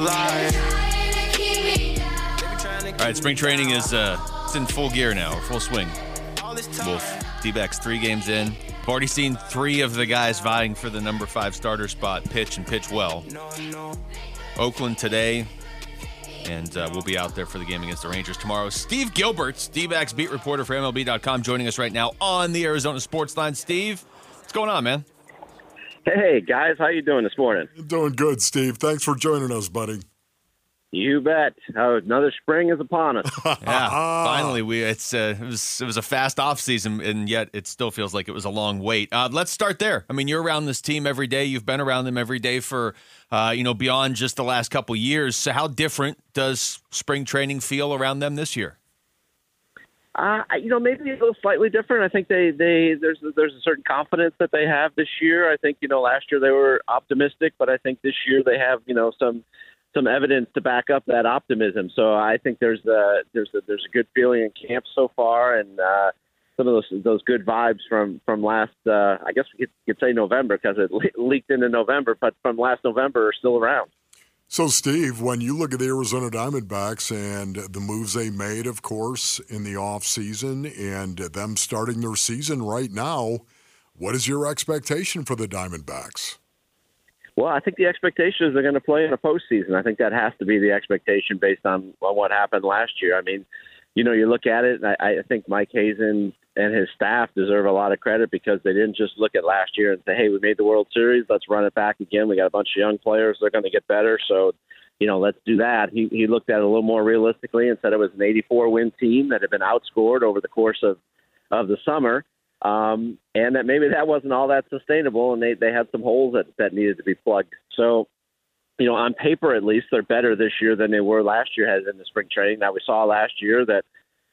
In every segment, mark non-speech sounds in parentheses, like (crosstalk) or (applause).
my life. All right, spring training is uh, it's in full gear now, full swing. Wolf, D-backs three games in. I've already seen three of the guys vying for the number five starter spot pitch and pitch well. Oakland today, and uh, we'll be out there for the game against the Rangers tomorrow. Steve Gilbert, D-backs beat reporter for MLB.com, joining us right now on the Arizona Sports Line. Steve, what's going on, man? Hey guys, how you doing this morning? Doing good, Steve. Thanks for joining us, buddy. You bet. Oh, another spring is upon us. (laughs) Yeah, finally we it's uh, it was it was a fast off season, and yet it still feels like it was a long wait. Uh, let's start there. I mean, you're around this team every day. You've been around them every day for uh, you know beyond just the last couple years. So how different does spring training feel around them this year? Uh, you know, maybe a little slightly different. I think they, they there's there's a certain confidence that they have this year. I think you know last year they were optimistic, but I think this year they have you know some some evidence to back up that optimism. So I think there's a there's a, there's a good feeling in camp so far, and uh, some of those those good vibes from from last uh, I guess we could, could say November because it le- (laughs) leaked into November, but from last November are still around. So, Steve, when you look at the Arizona Diamondbacks and the moves they made, of course, in the offseason and them starting their season right now, what is your expectation for the Diamondbacks? Well, I think the expectation is they're going to play in a postseason. I think that has to be the expectation based on, what happened last year. I mean, you know, you look at it, and I, I think Mike Hazen and his staff deserve a lot of credit because they didn't just look at last year and say, "Hey, we made the World Series, let's run it back again. We got a bunch of young players; they're going to get better." So, you know, let's do that. He he looked at it a little more realistically and said it was an 84 win team that had been outscored over the course of of the summer, um, and that maybe that wasn't all that sustainable, and they they had some holes that that needed to be plugged. So. You know, on paper at least, they're better this year than they were last year. Has in the spring training. Now we saw last year that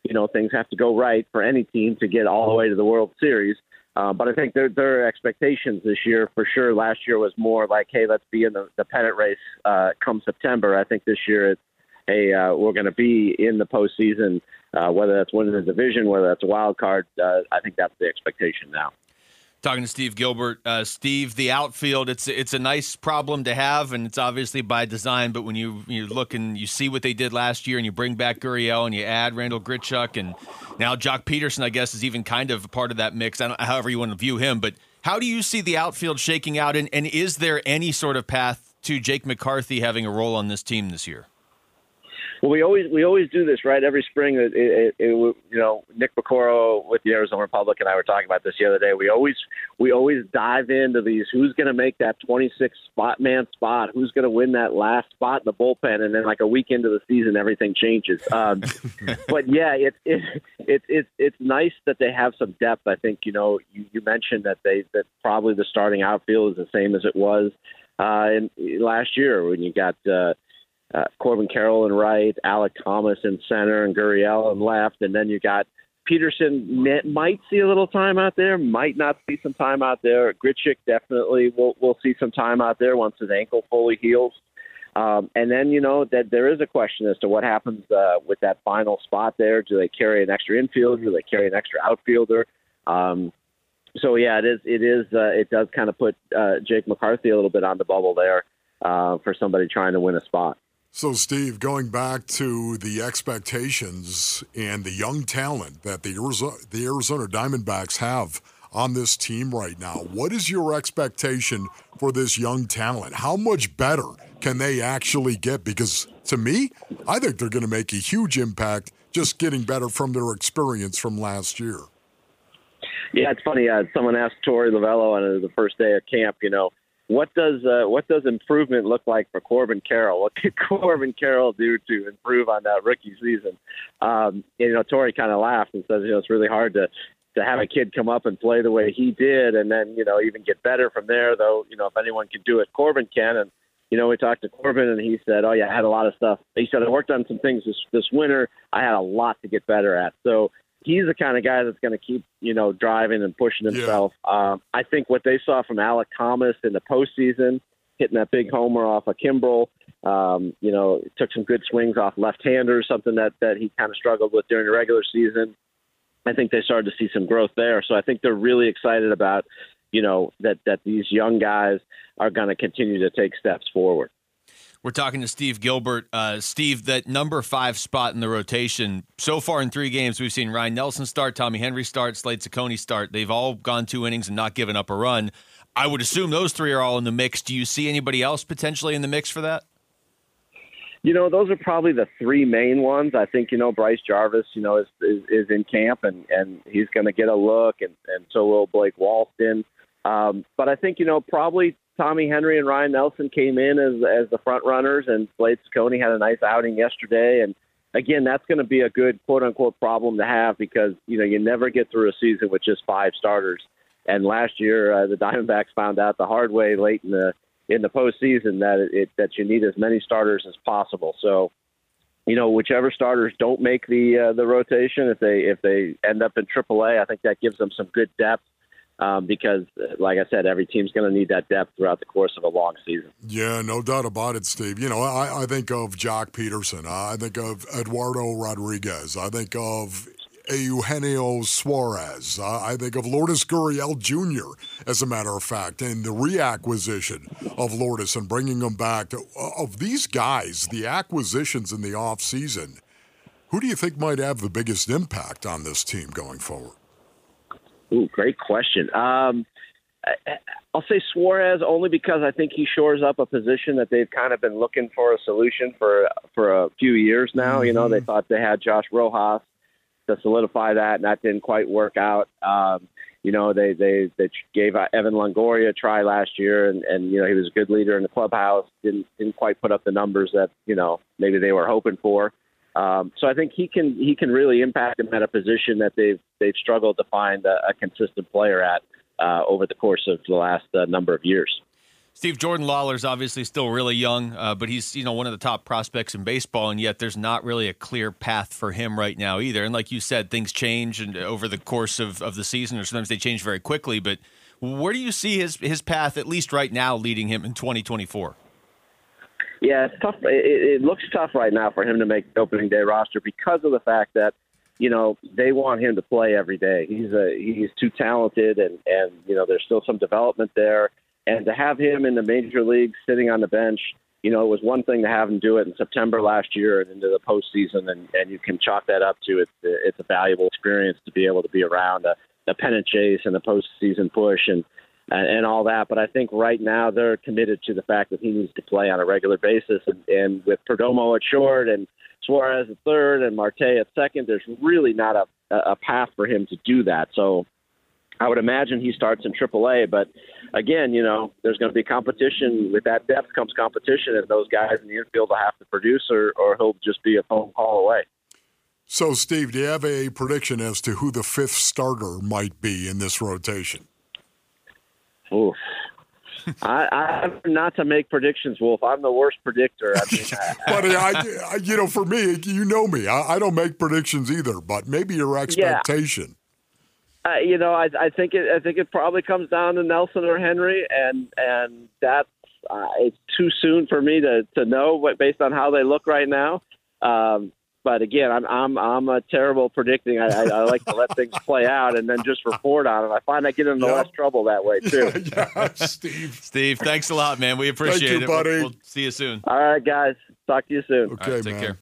you know things have to go right for any team to get all the way to the World Series. Uh, but I think their their expectations this year, for sure, last year was more like, hey, let's be in the, the pennant race uh, come September. I think this year it's, hey, uh, we're going to be in the postseason, uh, whether that's winning the division, whether that's a wild card. Uh, I think that's the expectation now. Talking to Steve Gilbert, uh, Steve, the outfield it's it's a nice problem to have, and it's obviously by design. But when you you look and you see what they did last year, and you bring back Gurriel, and you add Randal Grichuk, and now Joc Pederson, I guess, is even kind of a part of that mix. However you want to view him, but how do you see the outfield shaking out, and, and is there any sort of path to Jake McCarthy having a role on this team this year? Well, we always we always do this right every spring. It, it, it, you know, Nick Piecoro with the Arizona Republic and I were talking about this the other day. We always we always dive into these. Who's going to make that 26 spot man spot? Who's going to win that last spot in the bullpen? And then like a week into the season, everything changes. Um, (laughs) but yeah, it's it, it, it, it's nice that they have some depth. I think you know you, you mentioned that they that probably the starting outfield is the same as it was uh, in, last year when you got. Uh, uh, Corbin Carroll in right, Alek Thomas in center, and Gurriel in left, and then you got Pederson might see a little time out there, might not see some time out there. Grichuk definitely will will see some time out there once his ankle fully heals. Um, and then you know that there is a question as to what happens uh, with that final spot there. Do they carry an extra infielder? Do they carry an extra outfielder? Um, so yeah, it is. It is. Uh, it does kind of put uh, Jake McCarthy a little bit on the bubble there uh, for somebody trying to win a spot. So, Steve, going back to the expectations and the young talent that the Arizona, the Arizona Diamondbacks have on this team right now, what is your expectation for this young talent? How much better can they actually get? Because to me, I think they're going to make a huge impact just getting better from their experience from last year. Yeah, it's funny. Uh, someone asked Torey Lovullo on the first day of camp, you know, what does uh, what does improvement look like for Corbin Carroll? What could (laughs) Corbin Carroll do to improve on that rookie season? Um, you know, Torey kind of laughed and says, you know, it's really hard to to have a kid come up and play the way he did, and then you know even get better from there. Though you know if anyone can do it, Corbin can. And you know we talked to Corbin, and he said, oh yeah, I had a lot of stuff. He said I worked on some things this this winter. I had a lot to get better at. So he's the kind of guy that's going to keep you know driving and pushing himself. Yeah. Um, I think what they saw from Alek Thomas in the postseason, hitting that big homer off of Kimbrel, um, you know, took some good swings off left-handers, something that that he kind of struggled with during the regular season. I think they started to see some growth there, so I think they're really excited about you know that that these young guys are going to continue to take steps forward. We're talking to Steve Gilbert. Uh, Steve, that number five spot in the rotation, so far in three games, we've seen Ryne Nelson start, Tommy Henry start, Slade Cecconi start. They've all gone two innings and not given up a run. I would assume those three are all in the mix. Do you see anybody else potentially in the mix for that? You know, those are probably the three main ones. I think you know Bryce Jarvis, you know, is is, is in camp and and he's going to get a look, and and so will Blake Walston. Um, but I think you know probably Tommy Henry and Ryne Nelson came in as as the front runners, and Slade Cecconi had a nice outing yesterday. And again, that's going to be a good quote unquote problem to have because you know you never get through a season with just five starters. And last year, uh, the Diamondbacks found out the hard way late in the in the postseason that it, that you need as many starters as possible. So, you know, whichever starters don't make the uh, the rotation, if they if they end up in AAA, I think that gives them some good depth um, because, like I said, every team's going to need that depth throughout the course of a long season. Yeah, no doubt about it, Steve. You know, I, I think of Joc Pederson. I think of Eduardo Rodriguez. I think of Eugenio Suarez. Uh, I think of Lourdes Gurriel Jr., as a matter of fact, and the reacquisition of Lourdes and bringing him back. To, uh, of these guys, the acquisitions in the offseason, who do you think might have the biggest impact on this team going forward? Ooh, great question. Um, I'll say Suarez only because I think he shores up a position that they've kind of been looking for a solution for for a few years now. Mm-hmm. You know, they mm-hmm. thought they had Josh Rojas to solidify that, and that didn't quite work out. Um, you know, they they they gave Evan Longoria a try last year, and and you know he was a good leader in the clubhouse. Didn't didn't quite put up the numbers that you know maybe they were hoping for. Um, so I think he can he can really impact them at a position that they've they've struggled to find a, a consistent player at uh, over the course of the last uh, number of years. Steve Jordan Lawlar's obviously still really young, uh, but he's you know one of the top prospects in baseball, and yet there's not really a clear path for him right now either. And like you said, things change and over the course of, of the season, or sometimes they change very quickly. But where do you see his his path, at least right now, leading him in 2024? Yeah, it's tough. It, it looks tough right now for him to make the opening day roster because of the fact that you know they want him to play every day. He's a he's too talented, and and you know there's still some development there. And to have him in the major leagues sitting on the bench, you know, it was one thing to have him do it in September last year and into the postseason, and and you can chalk that up to it's it's a valuable experience to be able to be around a, a pennant chase and a postseason push and and, and all that. But I think right now they're committed to the fact that he needs to play on a regular basis. And, and with Perdomo at short and Suarez at third and Marte at second, there's really not a, a path for him to do that. So I would imagine he starts in AAA. But again, you know, there's going to be competition. With that depth comes competition, and those guys in the infield will have to produce, or, or he'll just be a phone call away. So, Steve, do you have a prediction as to who the fifth starter might be in this rotation? Oof. I, I'm not to make predictions, Wolf. I'm the worst predictor. I mean, (laughs) but I, you know, for me, you know me. I, I, don't make predictions either. But maybe your expectation. Yeah. Uh, you know, I, I think it. I think it probably comes down to Nelson or Henry, and and that's uh, it's too soon for me to to know. But based on how they look right now, um, but again, I'm I'm I'm a terrible predicting. I, I, I, like to let things play out and then just report on it. I find I get into yep. less trouble that way too. Yeah, (laughs) yeah, Steve. Steve, thanks a lot, man. We appreciate Thank you, it. buddy. We'll, we'll, see you soon. All right, guys. Talk to you soon. Okay, take man. care.